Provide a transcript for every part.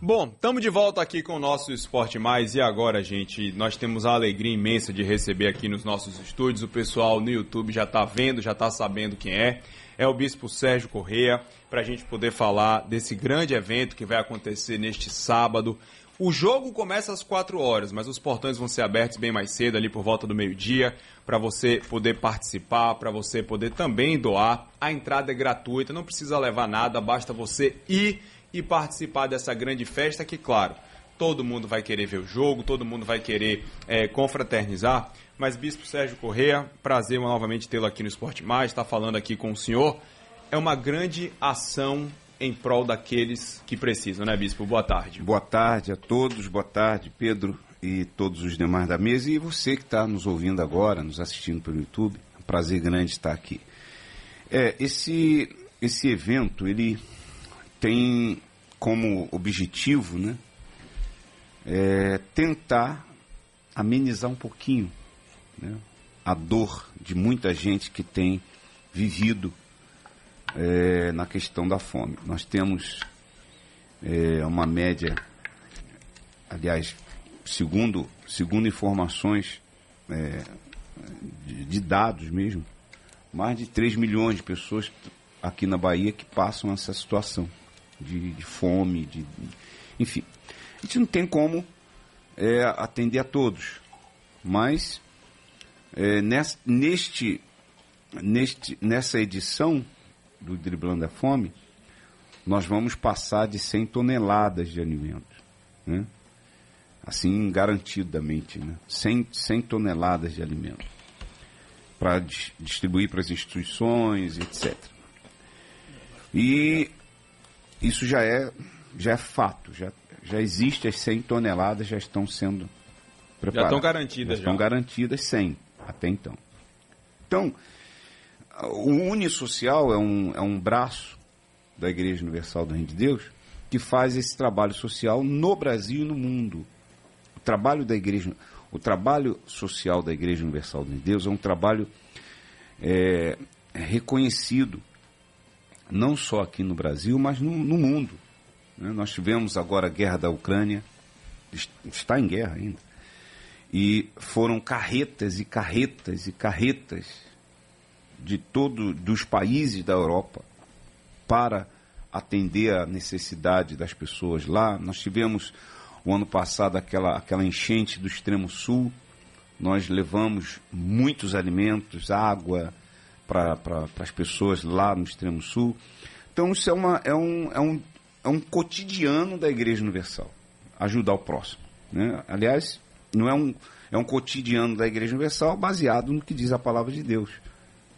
Bom, estamos de volta aqui com o nosso Esporte Mais e agora, gente, nós temos a alegria imensa de receber aqui nos nossos estúdios. O pessoal no YouTube já está vendo, já está sabendo quem é. É o Bispo Sérgio Correia, para a gente poder falar desse grande evento que vai acontecer neste sábado. O jogo começa às 4 horas, mas os portões vão ser abertos bem mais cedo, ali por volta do meio-dia, para você poder participar, para você poder também doar. A entrada é gratuita, não precisa levar nada, basta você ir e participar dessa grande festa que, claro, todo mundo vai querer ver o jogo, todo mundo vai querer é, confraternizar. Mas, Bispo Sérgio Correa, prazer novamente tê-lo aqui no Esporte Mais, está falando aqui com o senhor. É uma grande ação em prol daqueles que precisam, né, Bispo? Boa tarde. Boa tarde a todos, boa tarde, Pedro e todos os demais da mesa. E você que está nos ouvindo agora, nos assistindo pelo YouTube, é prazer grande estar aqui. É, esse, esse evento, ele tem como objetivo né, é, tentar amenizar um pouquinho né, a dor de muita gente que tem vivido é, na questão da fome. Nós temos é, uma média, aliás, segundo, segundo informações é, de, de dados mesmo, mais de 3 milhões de pessoas aqui na Bahia que passam essa situação de, de fome, de, de, enfim. A gente não tem como é, atender a todos, mas é, neste, neste, nessa edição do Driblando a Fome, nós vamos passar de 100 toneladas de alimentos, né? assim garantidamente, né? 100, 100 toneladas de alimentos para distribuir para as instituições, etc. E isso já é, já é fato, já, já existe as 100 toneladas, já estão sendo preparadas. Já estão garantidas. Já estão já. garantidas 100 até então. Então, o Unisocial é um, é um braço da Igreja Universal do Reino de Deus que faz esse trabalho social no Brasil e no mundo. O trabalho da Igreja, o trabalho social da Igreja Universal do Reino de Deus é um trabalho é, reconhecido não só aqui no Brasil, mas no, no mundo. Né? Nós tivemos agora a guerra da Ucrânia, está em guerra ainda, e foram carretas e carretas e carretas de todos dos países da Europa para atender a necessidade das pessoas lá. Nós tivemos o ano passado aquela, aquela enchente do extremo sul, nós levamos muitos alimentos, água, para pra, as pessoas lá no extremo sul. Então isso é, uma, é, um, é, um, é um cotidiano da Igreja Universal, ajudar o próximo. Né? Aliás, não é um, é um cotidiano da Igreja Universal baseado no que diz a palavra de Deus.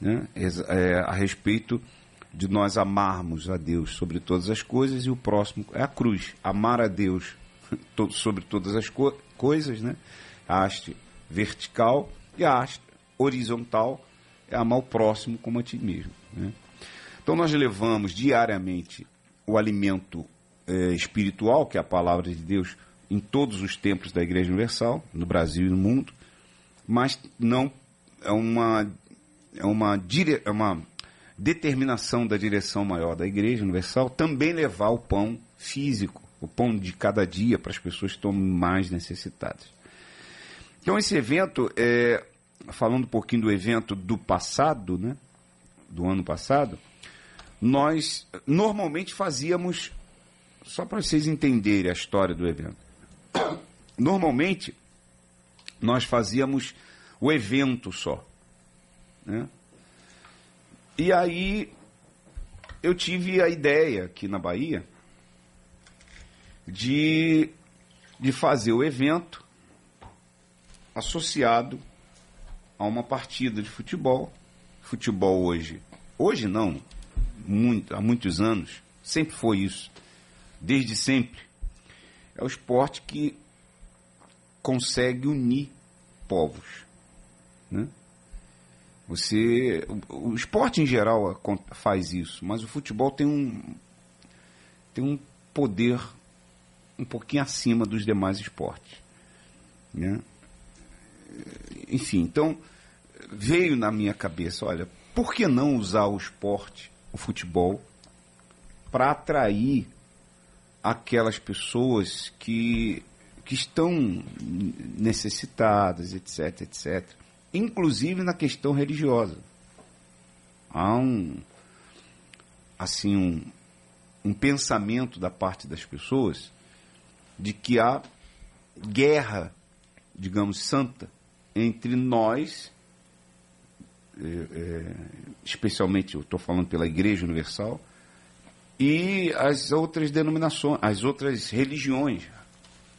Né? É, a respeito de nós amarmos a Deus sobre todas as coisas e o próximo é a cruz. Amar a Deus sobre todas as co coisas, né? a haste vertical e a haste horizontal é amar o próximo como a ti mesmo. Né? Então nós levamos diariamente o alimento é, espiritual, que é a palavra de Deus, em todos os templos da Igreja Universal, no Brasil e no mundo, mas não é uma, é uma, dire, é uma determinação da direção maior da Igreja Universal também levar o pão físico, o pão de cada dia para as pessoas que estão mais necessitadas. Então esse evento é, falando um pouquinho do evento do passado, né? Do ano passado, nós normalmente fazíamos, só para vocês entenderem a história do evento. Normalmente, nós fazíamos o evento só. Né? E aí, eu tive a ideia aqui na Bahia de, de fazer o evento associado a uma partida de futebol. Futebol hoje, hoje não, muito, há muitos anos, sempre foi isso, desde sempre. É o esporte que consegue unir povos. Né? Você, o, o esporte em geral faz isso, mas o futebol tem um, tem um poder um pouquinho acima dos demais esportes. Né? Enfim, então veio na minha cabeça, olha, por que não usar o esporte, o futebol, para atrair aquelas pessoas que, que estão necessitadas, etc, etc. Inclusive na questão religiosa. Há um, assim, um, um pensamento da parte das pessoas de que há guerra, digamos, santa entre nós, é, é, especialmente eu estou falando pela Igreja Universal, e as outras denominações, as outras religiões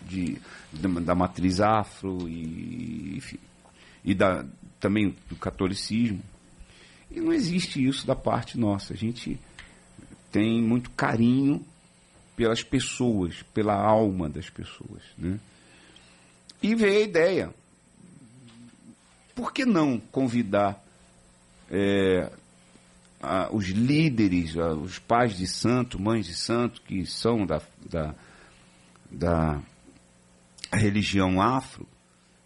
de, da matriz afro e, enfim, e da, também do catolicismo. E não existe isso da parte nossa. A gente tem muito carinho pelas pessoas, pela alma das pessoas. Né? E veio a ideia. Por que não convidar é, ah, os líderes, ah, os pais de santo, mães de santo, que são da, da, da religião afro,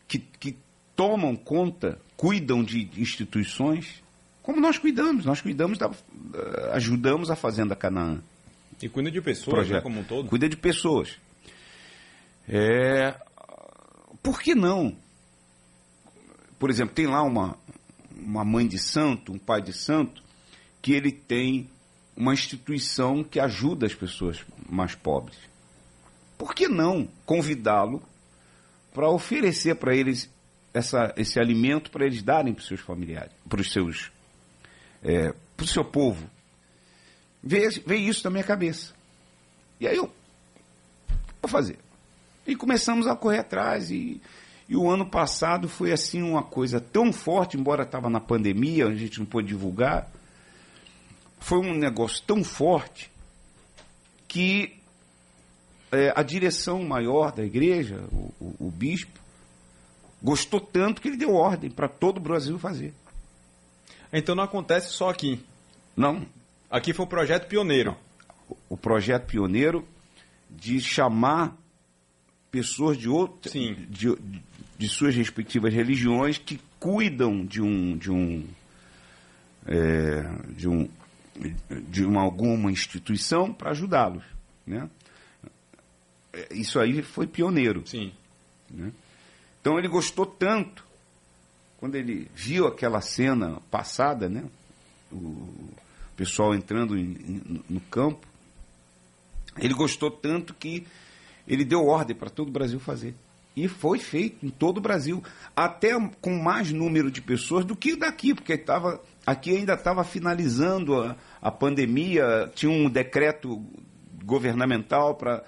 que, que tomam conta, cuidam de instituições, como nós cuidamos, nós cuidamos da, ajudamos a Fazenda Canaã. E cuida de pessoas, né, como um todo? Cuida de pessoas. É, por que não? Por exemplo, tem lá uma, uma mãe de santo, um pai de santo, que ele tem uma instituição que ajuda as pessoas mais pobres. Por que não convidá-lo para oferecer para eles essa, esse alimento para eles darem para os seus familiares, para os seus, é, para o seu povo? Veio, veio isso na minha cabeça. E aí eu vou fazer. E começamos a correr atrás e, e o ano passado foi assim uma coisa tão forte, embora estava na pandemia, a gente não pôde divulgar, foi um negócio tão forte que é, a direção maior da igreja, o, o, o, bispo, gostou tanto que ele deu ordem para todo o Brasil fazer. Então não acontece só aqui. Não. Aqui foi o projeto pioneiro. O, projeto pioneiro de chamar pessoas de outras, de, de, suas respectivas religiões que cuidam de um de um é, de um de uma, alguma instituição para ajudá-los. Né? Isso aí foi pioneiro. Sim. Né? Então ele gostou tanto, quando ele viu aquela cena passada, né? o pessoal entrando em, no campo, ele gostou tanto que ele deu ordem para todo o Brasil fazer. E foi feito em todo o Brasil, até com mais número de pessoas do que daqui, porque tava, aqui ainda estava finalizando a, a pandemia, tinha um decreto governamental para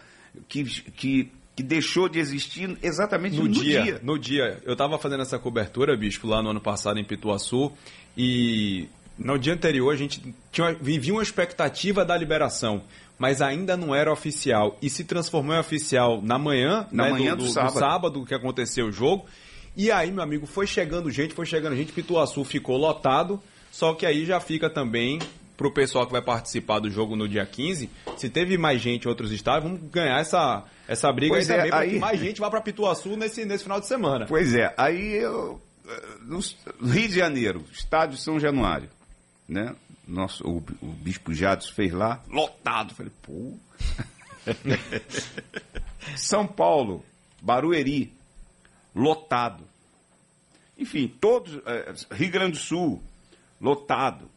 que, que, que deixou de existir exatamente no, no dia, dia, No dia. Eu estava fazendo essa cobertura, Bispo, lá no ano passado em Pituaçu, e no dia anterior a gente tinha, vivia uma expectativa da liberação mas ainda não era oficial e se transformou em oficial na manhã, na né, manhã do, do, do, sábado. do, sábado. que aconteceu o jogo. E aí, meu amigo, foi chegando gente, foi chegando gente, Pituaçu ficou lotado, só que aí já fica também pro pessoal que vai participar do jogo no dia 15, se teve mais gente em outros estados, vamos ganhar essa, essa briga pois aí é, também, para que mais gente vá para Pituaçu nesse, nesse final de semana. Pois é, aí eu, no Rio de Janeiro, estádio São Januário, né? nosso, o, o Bispo Jadson fez lá, lotado. Falei, pô. São Paulo, Barueri, lotado. Enfim, todos. É, Rio Grande do Sul, lotado.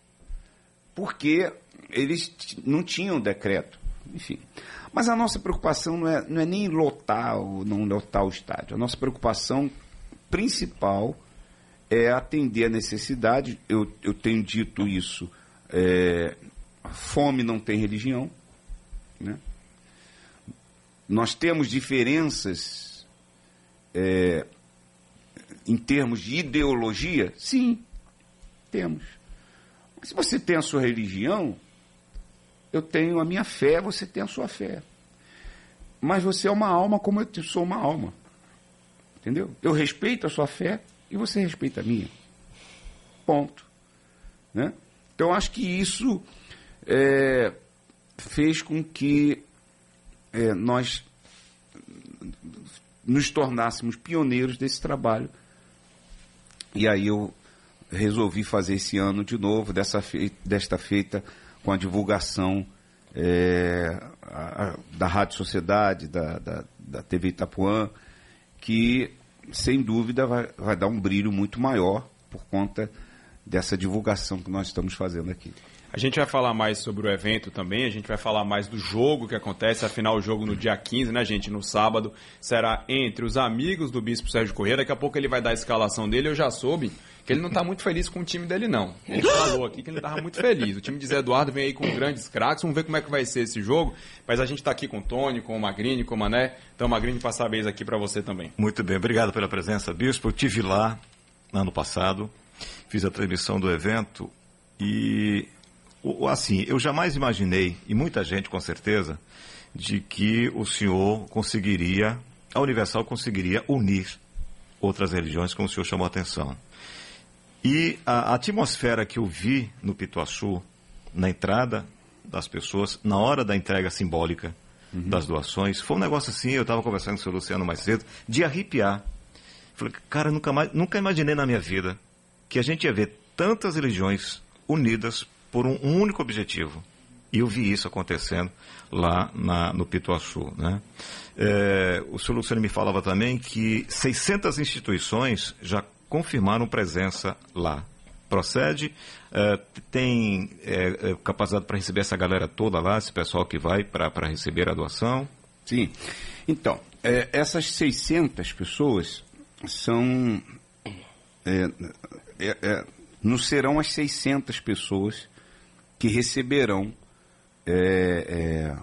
Porque eles não tinham decreto. Enfim. Mas a nossa preocupação não é, não é nem lotar ou não lotar o estádio. A nossa preocupação principal é atender a necessidade. Eu, eu tenho dito isso é, fome não tem religião. Né? Nós temos diferenças é, em termos de ideologia? Sim, temos. Mas se você tem a sua religião, eu tenho a minha fé, você tem a sua fé. Mas você é uma alma como eu sou uma alma. Entendeu? Eu respeito a sua fé e você respeita a minha. Ponto. Né? Então, acho que isso é, fez com que é, nós nos tornássemos pioneiros desse trabalho. E aí eu resolvi fazer esse ano de novo, dessa feita, desta feita com a divulgação é, a, da Rádio Sociedade, da, da, da, TV Itapuã, que sem dúvida vai, vai dar um brilho muito maior por conta dessa divulgação que nós estamos fazendo aqui. A gente vai falar mais sobre o evento também, a gente vai falar mais do jogo que acontece, afinal o jogo no dia 15, né, gente, no sábado, será entre os amigos do Bispo Sérgio Corrêa, daqui a pouco ele vai dar a escalação dele, eu já soube que ele não está muito feliz com o time dele não. Ele falou aqui que ele estava muito feliz. O time de Zé Eduardo vem aí com grandes craques, vamos ver como é que vai ser esse jogo, mas a gente está aqui com o Tony, com o Magrini, com o Mané, então Magrini, passar a vez aqui para você também. Muito bem, obrigado pela presença, Bispo, eu tive lá ano passado, fiz a transmissão do evento e assim, eu jamais imaginei, e muita gente com certeza, de que o senhor conseguiria, a Universal conseguiria unir outras religiões, como o senhor chamou a atenção. E a, a atmosfera que eu vi no Pituaçu, na entrada das pessoas, na hora da entrega simbólica uhum. das doações, foi um negócio assim, eu estava conversando com o senhor Luciano mais cedo, de arrepiar. Falei, cara, nunca, mais, nunca imaginei na minha vida que a gente ia ver tantas religiões unidas por um, um único objetivo. E eu vi isso acontecendo lá na, no Pituaçu. Né? É, o senhor Luciano me falava também que 600 instituições já confirmaram presença lá. Procede? É, tem é, é capacidade para receber essa galera toda lá, esse pessoal que vai para receber a doação? Sim. Então, é, essas 600 pessoas são. É, não serão as 600 pessoas que receberão, é, é,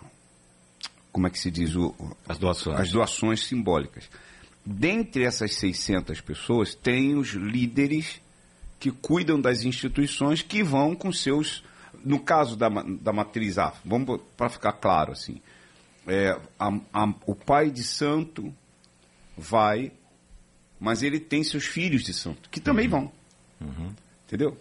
como é que se diz, o, as, doações. as doações simbólicas. Dentre essas 600 pessoas, tem os líderes que cuidam das instituições que vão com seus. No caso da, da matriz A, vamos para ficar claro assim, é, a, a, o pai de santo vai, mas ele tem seus filhos de santo, que também uhum. vão. Uhum. Entendeu?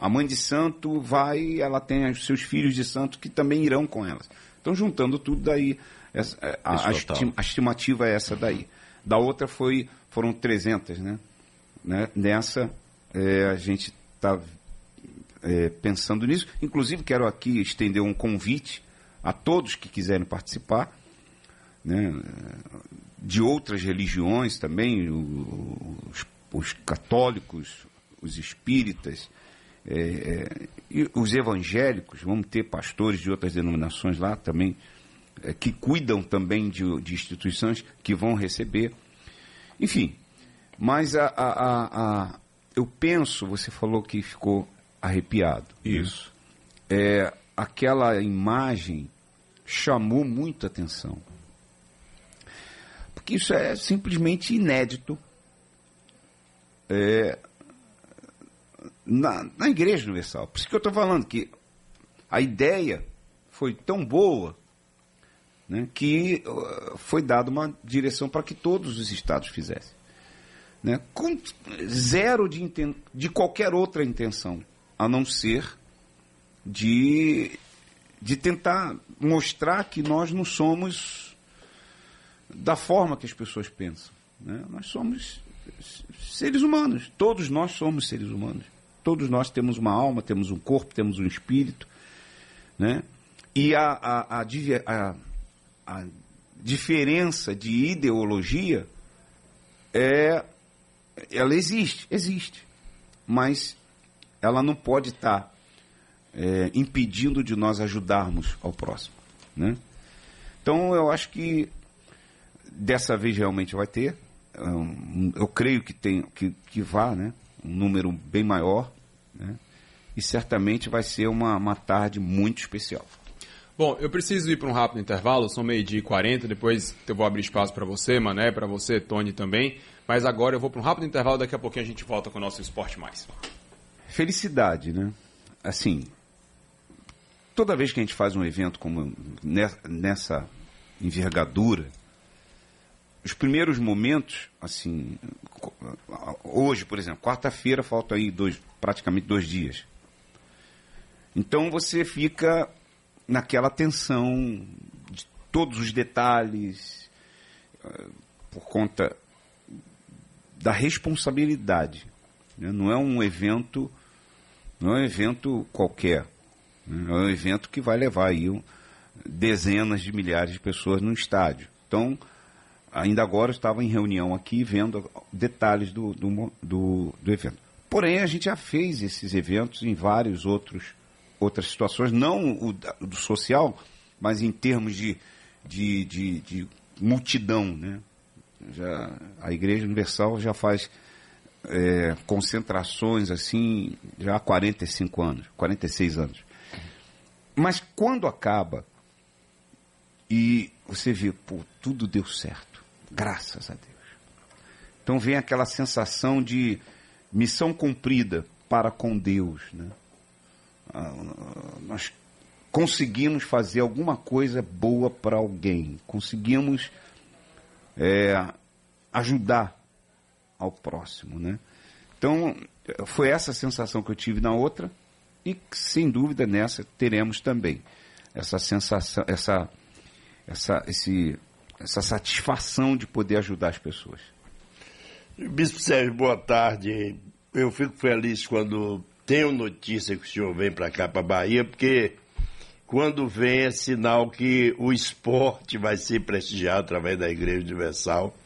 A mãe de santo vai, ela tem os seus filhos de santo que também irão com elas. Então, juntando tudo daí, essa, é, a, a, estima, a, estimativa é essa daí. Da outra foi, foram 300, né? né? Nessa, é, a gente está é, pensando nisso. Inclusive, quero aqui estender um convite a todos que quiserem participar, né? de outras religiões também, os, os católicos, os espíritas, é, é, os evangélicos, vamos ter pastores de outras denominações lá também, que cuidam também de, de, instituições que vão receber. Enfim, mas a, a, a, eu penso, você falou que ficou arrepiado. Né? Isso. Né? aquela imagem chamou muita atenção. Porque isso é simplesmente inédito. É, na, na Igreja Universal. Por isso que eu estou falando que a ideia foi tão boa né, que foi dada uma direção para que todos os estados fizessem. Né, com zero de, de qualquer outra intenção, a não ser de, de tentar mostrar que nós não somos da forma que as pessoas pensam. Né? Nós somos seres humanos, todos nós somos seres humanos. Todos nós temos uma alma, temos um corpo, temos um espírito, né? E a, a, a, a, a diferença de ideologia é, ela existe, existe, mas ela não pode estar é, impedindo de nós ajudarmos ao próximo, né? Então eu acho que dessa vez realmente vai ter, eu creio que tem que, que vá, né? um número bem maior, né? e certamente vai ser uma, uma tarde muito especial. Bom, eu preciso ir para um rápido intervalo, são meio-dia e 40, depois eu vou abrir espaço para você, Mané, para você, Tony também, mas agora eu vou para um rápido intervalo, daqui a pouquinho a gente volta com o nosso Esporte Mais. Felicidade, né? Assim, toda vez que a gente faz um evento como nessa envergadura, os primeiros momentos, assim, hoje, por exemplo, quarta-feira falta aí dois, praticamente dois dias. Então você fica naquela tensão de todos os detalhes, eh, por conta da responsabilidade. Né? Não é um evento, não é um evento qualquer. Né? É um evento que vai levar aí dezenas de milhares de pessoas no estádio. Então, ainda agora eu estava em reunião aqui vendo detalhes do, do, do, do evento. Porém, a gente já fez esses eventos em vários outros outras situações, não o do social, mas em termos de, de, de, de multidão, né? Já, a Igreja Universal já faz é, concentrações assim já há 45 anos, 46 anos. Mas quando acaba e você vê, pô, tudo deu certo, graças a Deus. Então vem aquela sensação de missão cumprida para com Deus, né? Ah, nós conseguimos fazer alguma coisa boa para alguém, conseguimos é, ajudar ao próximo, né? Então foi essa sensação que eu tive na outra e sem dúvida nessa teremos também essa sensação, essa essa esse essa satisfação de poder ajudar as pessoas. Bispo Sérgio, boa tarde. Eu fico feliz quando tenho notícia que o senhor vem para cá, para Bahia, porque quando vem é sinal que o esporte vai ser prestigiado através da Igreja Universal.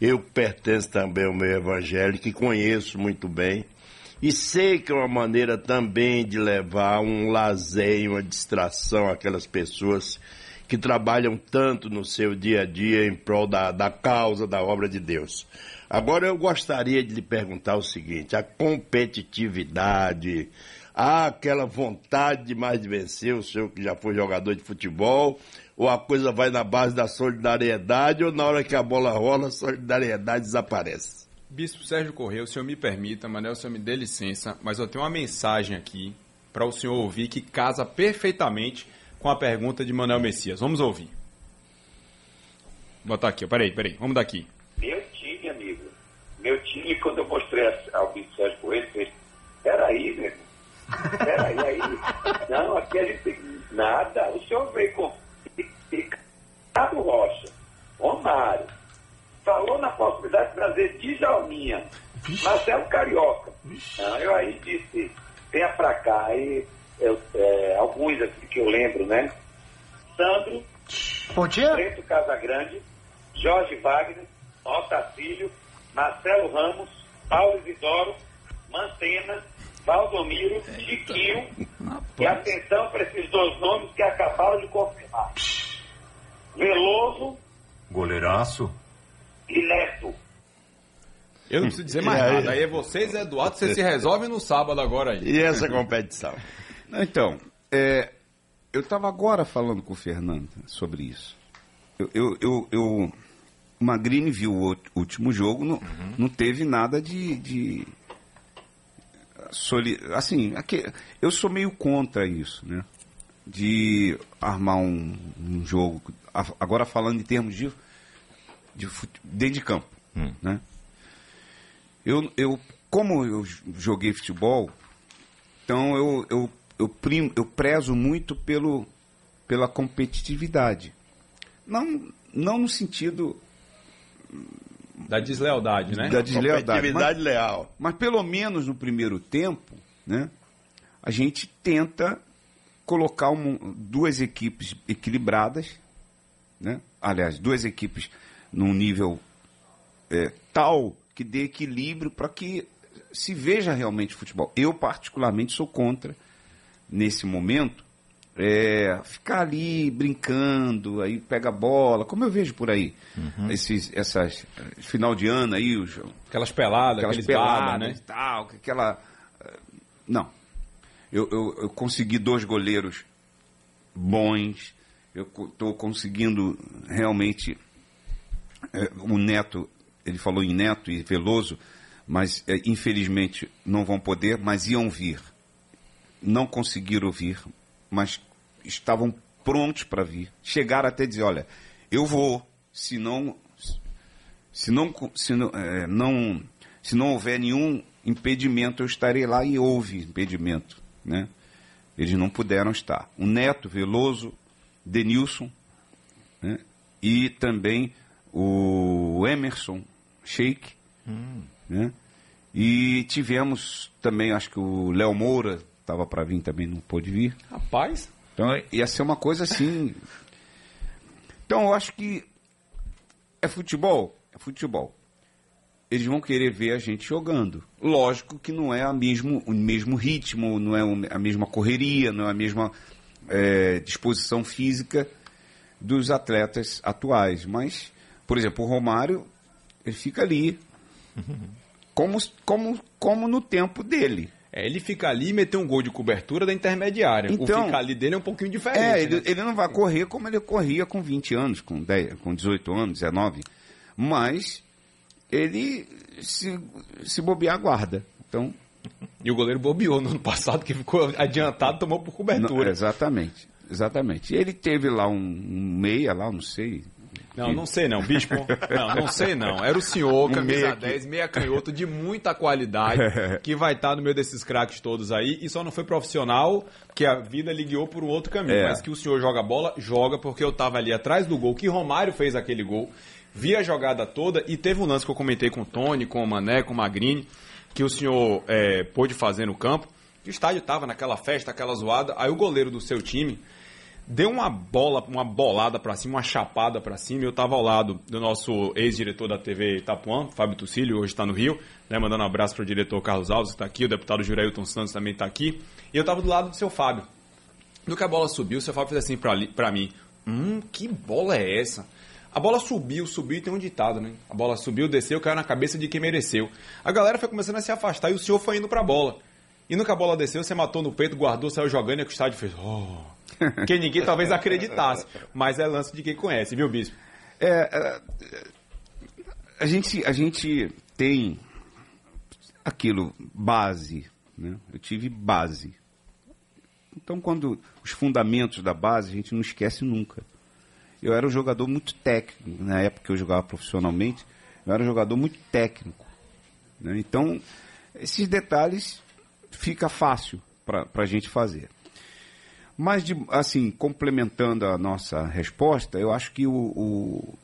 Eu pertenço também ao meu evangelho, que conheço muito bem, e sei que é uma maneira também de levar um lazer, uma distração àquelas pessoas que trabalham tanto no seu dia a dia em prol da, da causa, da obra de Deus. Agora eu gostaria de lhe perguntar o seguinte: a competitividade, há aquela vontade de mais de vencer, o senhor que já foi jogador de futebol, ou a coisa vai na base da solidariedade, ou na hora que a bola rola, a solidariedade desaparece? Bispo Sérgio Correia, o senhor me permita, Manel, o senhor me dê licença, mas eu tenho uma mensagem aqui para o senhor ouvir que casa perfeitamente com a pergunta de Manuel Messias. Vamos ouvir. Vou botar aqui, peraí, peraí, vamos daqui. Time, quando eu mostrei ao Bispo Sérgio Coelho, fez, peraí, meu irmão. Peraí, aí. Não, aqui a gente tem nada. O senhor veio com Ricardo Rocha, Romário, falou na possibilidade de trazer Djalminha, Marcelo Carioca. Não, eu aí disse, venha pra cá. Aí eu, é, alguns aqui que eu lembro, né? Sandro, Pontinha? Preto Casagrande, Jorge Wagner, Otacílio, Marcelo Ramos, Paulo Isidoro, Mantena, Valdomiro, Chiquinho. E atenção para esses dois nomes que acabaram de confirmar. Veloso Goleiraço. e Neto. Eu não preciso dizer mais E aí? nada. Aí é vocês, Eduardo, vocês se resolvem no sábado agora aí. E essa competição? Então, é, eu estava agora falando com o Fernando sobre isso. Eu, eu, eu, eu- o Magrini viu o último jogo, não, não teve nada de. de soli- assim, aque- eu sou meio contra isso, né? De armar um, um jogo. Agora falando em termos de, de dentro de campo, né? Eu, eu, como eu joguei futebol, então eu, eu, eu, prim, eu prezo muito pelo, pela competitividade. Não, não no sentido Da deslealdade, né? da deslealdade, mas, leal. mas pelo menos no primeiro tempo, né, a gente tenta colocar um- duas equipes equilibradas, né? aliás, duas equipes num nível é, tal que dê equilíbrio para que se veja realmente futebol. Eu, particularmente, sou contra, nesse momento, é, ficar ali brincando, aí pega a bola, como eu vejo por aí. Esses, essas, eh, final de ano aí, os, Aquelas peladas, aquelas peladas né? e tal, aquela... eh, Não. Eu, eu, eu consegui dois goleiros bons, eu estou conseguindo realmente... eh, o Neto, ele falou em Neto e Veloso, mas eh, infelizmente não vão poder, mas iam vir. Não conseguiram vir, mas estavam prontos para vir. Chegaram até dizer, olha, eu vou, se não se não, se não, é, não, se não houver nenhum impedimento, eu estarei lá e houve impedimento. Né? Eles não puderam estar. O Neto, Veloso, Denilson né? e também o Emerson Sheik. Né? E tivemos também, acho que o Léo Moura estava para vir também, não pôde vir. Rapaz, Então ia ser uma coisa assim. Então eu acho que é futebol, é futebol. Eles vão querer ver a gente jogando. Lógico que não é a mesmo, o mesmo ritmo, não é a mesma correria, não é a mesma é, disposição física dos atletas atuais. Mas, por exemplo, o Romário, ele fica ali, como, como, como no tempo dele. É, ele fica ali e meteu um gol de cobertura da intermediária. Então, o ficar ali dele é um pouquinho diferente. É, ele, né? ele não vai correr como ele corria com 20 anos, com, 10, com 18 anos, 19. Mas ele se, se bobear, guarda. Então, E o goleiro bobeou no ano passado, que ficou adiantado, tomou por não, cobertura. exatamente. Exatamente. E ele teve lá um, um meia lá, não sei. Não, não sei não, Bispo. Não, não sei não. Era o senhor, camisa meia que- 10, meia canhoto, de muita qualidade, que vai estar no meio desses craques todos aí, e só não foi profissional, que a vida lhe guiou por um outro caminho. É. Mas que o senhor joga bola, joga, porque eu tava ali atrás do gol, que Romário fez aquele gol, vi a jogada toda, e teve um lance que eu comentei com o Tony, com o Mané, com o Magrini, que o senhor é, pôde fazer no campo. O estádio tava naquela festa, aquela zoada, aí o goleiro do seu time deu uma bola, uma bolada pra cima, uma chapada pra cima. Eu tava ao lado do nosso ex-diretor da TV Itapuã, Fábio Tucílio, hoje está no Rio, né, mandando um abraço pro diretor Carlos Alves, que tá aqui, o deputado Jurailton Santos também tá aqui. E eu tava do lado do seu Fábio. No que a bola subiu, o seu Fábio fez assim pra mim: Hum, que bola é essa? A bola subiu, subiu e tem um ditado, né? A bola subiu, desceu, caiu na cabeça de quem mereceu. A galera foi começando a se afastar e o senhor foi indo pra bola. E que a bola desceu, você matou no peito, guardou, saiu jogando e o estádio fez. Oh. Que ninguém talvez acreditasse. Mas é lance de quem conhece, viu, Bispo? É, é, a, gente, a gente tem aquilo, base. Né? Eu tive base. Então, quando os fundamentos da base, a gente não esquece nunca. Eu era um jogador muito técnico. Na época que eu jogava profissionalmente, eu era um jogador muito técnico. né? Então, esses detalhes fica fácil para a gente fazer. Mas, de- assim, complementando a nossa resposta, eu acho que o, o,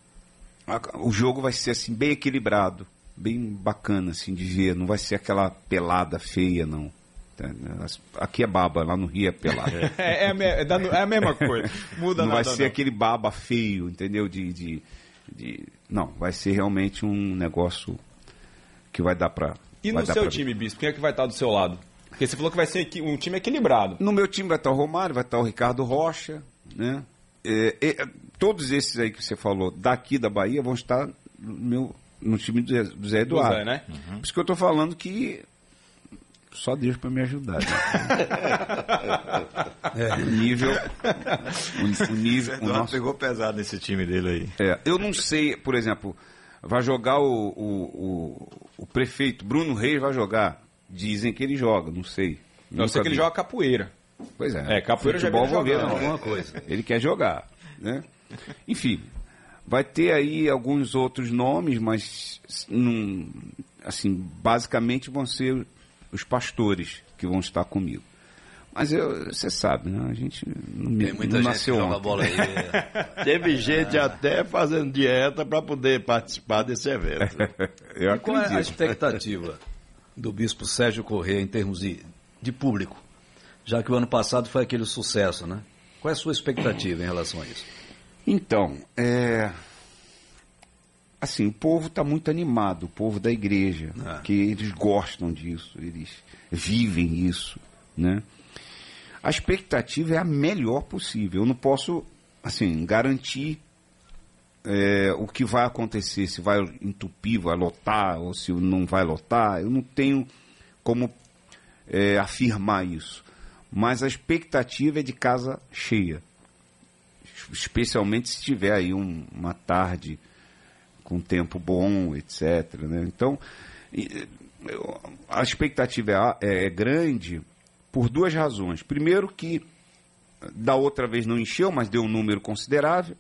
a- o jogo vai ser assim, bem equilibrado, bem bacana assim, de ver. Não vai ser aquela pelada feia, não. Tá? As- Aqui é baba, lá no Rio é pelada. É, é é é a mesma coisa. Muda não vai nada, ser não. aquele baba feio, entendeu? De, de, de- Não, vai ser realmente um negócio que vai dar pra. E vai no seu time, Bispo, quem é que vai estar do seu lado? Porque você falou que vai ser um time equilibrado. No meu time vai estar o Romário, vai estar o Ricardo Rocha, né? É, é, todos esses aí que você falou, daqui da Bahia, vão estar no, meu, no time do Zé, do Zé Do Eduardo. Zé, né? Por isso que eu estou falando que só Deus para me ajudar. né? O nível, o, o nível, o nosso, pegou pesado nesse time dele aí. é, eu não sei, por exemplo, vai jogar o, o, o, o prefeito Bruno Reis vai jogar. Dizem que ele joga, não sei. Eu sei que ele joga capoeira. Pois é. É, capoeira já Futebol não. Alguma coisa. Ele quer jogar, né? Enfim, vai ter aí alguns outros nomes, mas não, assim, basicamente vão ser os pastores que vão estar comigo. Mas você sabe, né? A gente não, Tem muita não gente que nasceu joga ontem. bola aí. é. Teve gente até fazendo dieta para poder participar desse evento. Eu E qual é a acredito. expectativa do bispo Sérgio Corrêa em termos de, de público? Já que o ano passado foi aquele sucesso, né? Qual é a sua expectativa em relação a isso? Então, é... Assim, o povo está muito animado, o povo da igreja, Ah. que eles gostam disso, eles vivem isso, né? A expectativa é a melhor possível. Eu não posso, assim, garantir é, o que vai acontecer, se vai entupir, vai lotar, ou se não vai lotar. Eu não tenho como é, afirmar isso. Mas a expectativa é de casa cheia especialmente se tiver aí um- uma tarde com tempo bom, etc. né? Então, a expectativa é é, é grande por duas razões. Primeiro que da outra vez não encheu, mas deu um número considerável.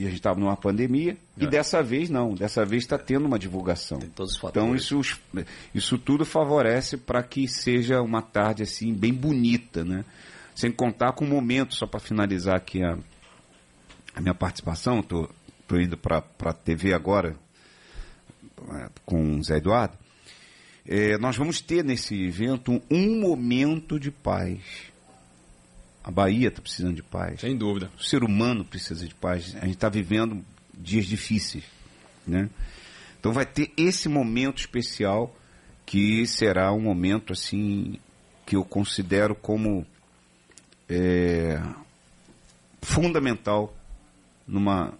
E a gente estava numa pandemia. E dessa vez não. Dessa vez está tendo uma divulgação. Tem todos os Então fatores. isso, os- isso tudo favorece para que seja uma tarde assim bem bonita, né? Sem contar com o momento, só para finalizar aqui a, a minha participação, estou indo para a TV agora é, com o Zé Eduardo. É, nós vamos ter nesse evento um momento de paz. A Bahia está precisando de paz. Sem dúvida. O ser humano precisa de paz. A gente está vivendo dias difíceis, né? Então vai ter esse momento especial que será um momento assim que eu considero como é, fundamental numa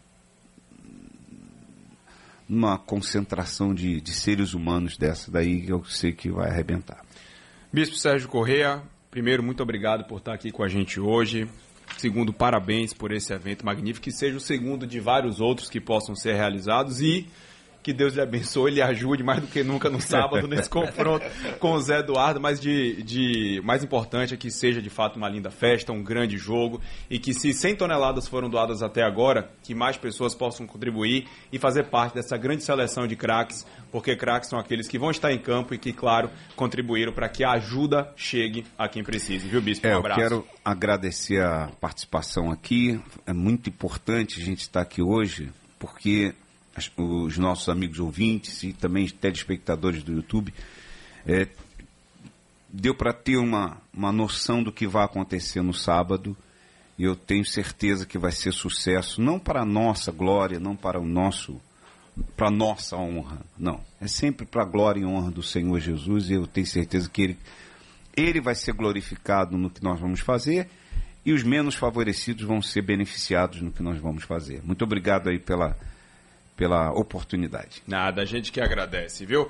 numa concentração de, de seres humanos dessa daí que eu sei que vai arrebentar. Bispo Sérgio Correia, primeiro, muito obrigado por estar aqui com a gente hoje. Segundo, parabéns por esse evento magnífico, que seja o segundo de vários outros que possam ser realizados e que Deus lhe abençoe, lhe ajude mais do que nunca no sábado nesse confronto com o Zé Eduardo, mas de, de mais importante é que seja de fato uma linda festa, um grande jogo e que se 100 toneladas foram doadas até agora, que mais pessoas possam contribuir e fazer parte dessa grande seleção de craques, porque craques são aqueles que vão estar em campo e que, claro, contribuíram para que a ajuda chegue a quem precise. Viu, Bispo? É, Um eu abraço. quero agradecer a participação aqui. É muito importante a gente estar aqui hoje, porque os nossos amigos ouvintes e também telespectadores do YouTube é, deu para ter uma, uma noção do que vai acontecer no sábado. E eu tenho certeza que vai ser sucesso, não para a nossa glória, não para o nosso para a nossa honra. Não. É sempre para a glória e honra do Senhor Jesus e eu tenho certeza que Ele, ele vai ser glorificado no que nós vamos fazer e os menos favorecidos vão ser beneficiados no que nós vamos fazer. Muito obrigado aí pela, pela oportunidade. Nada, a gente que agradece, viu?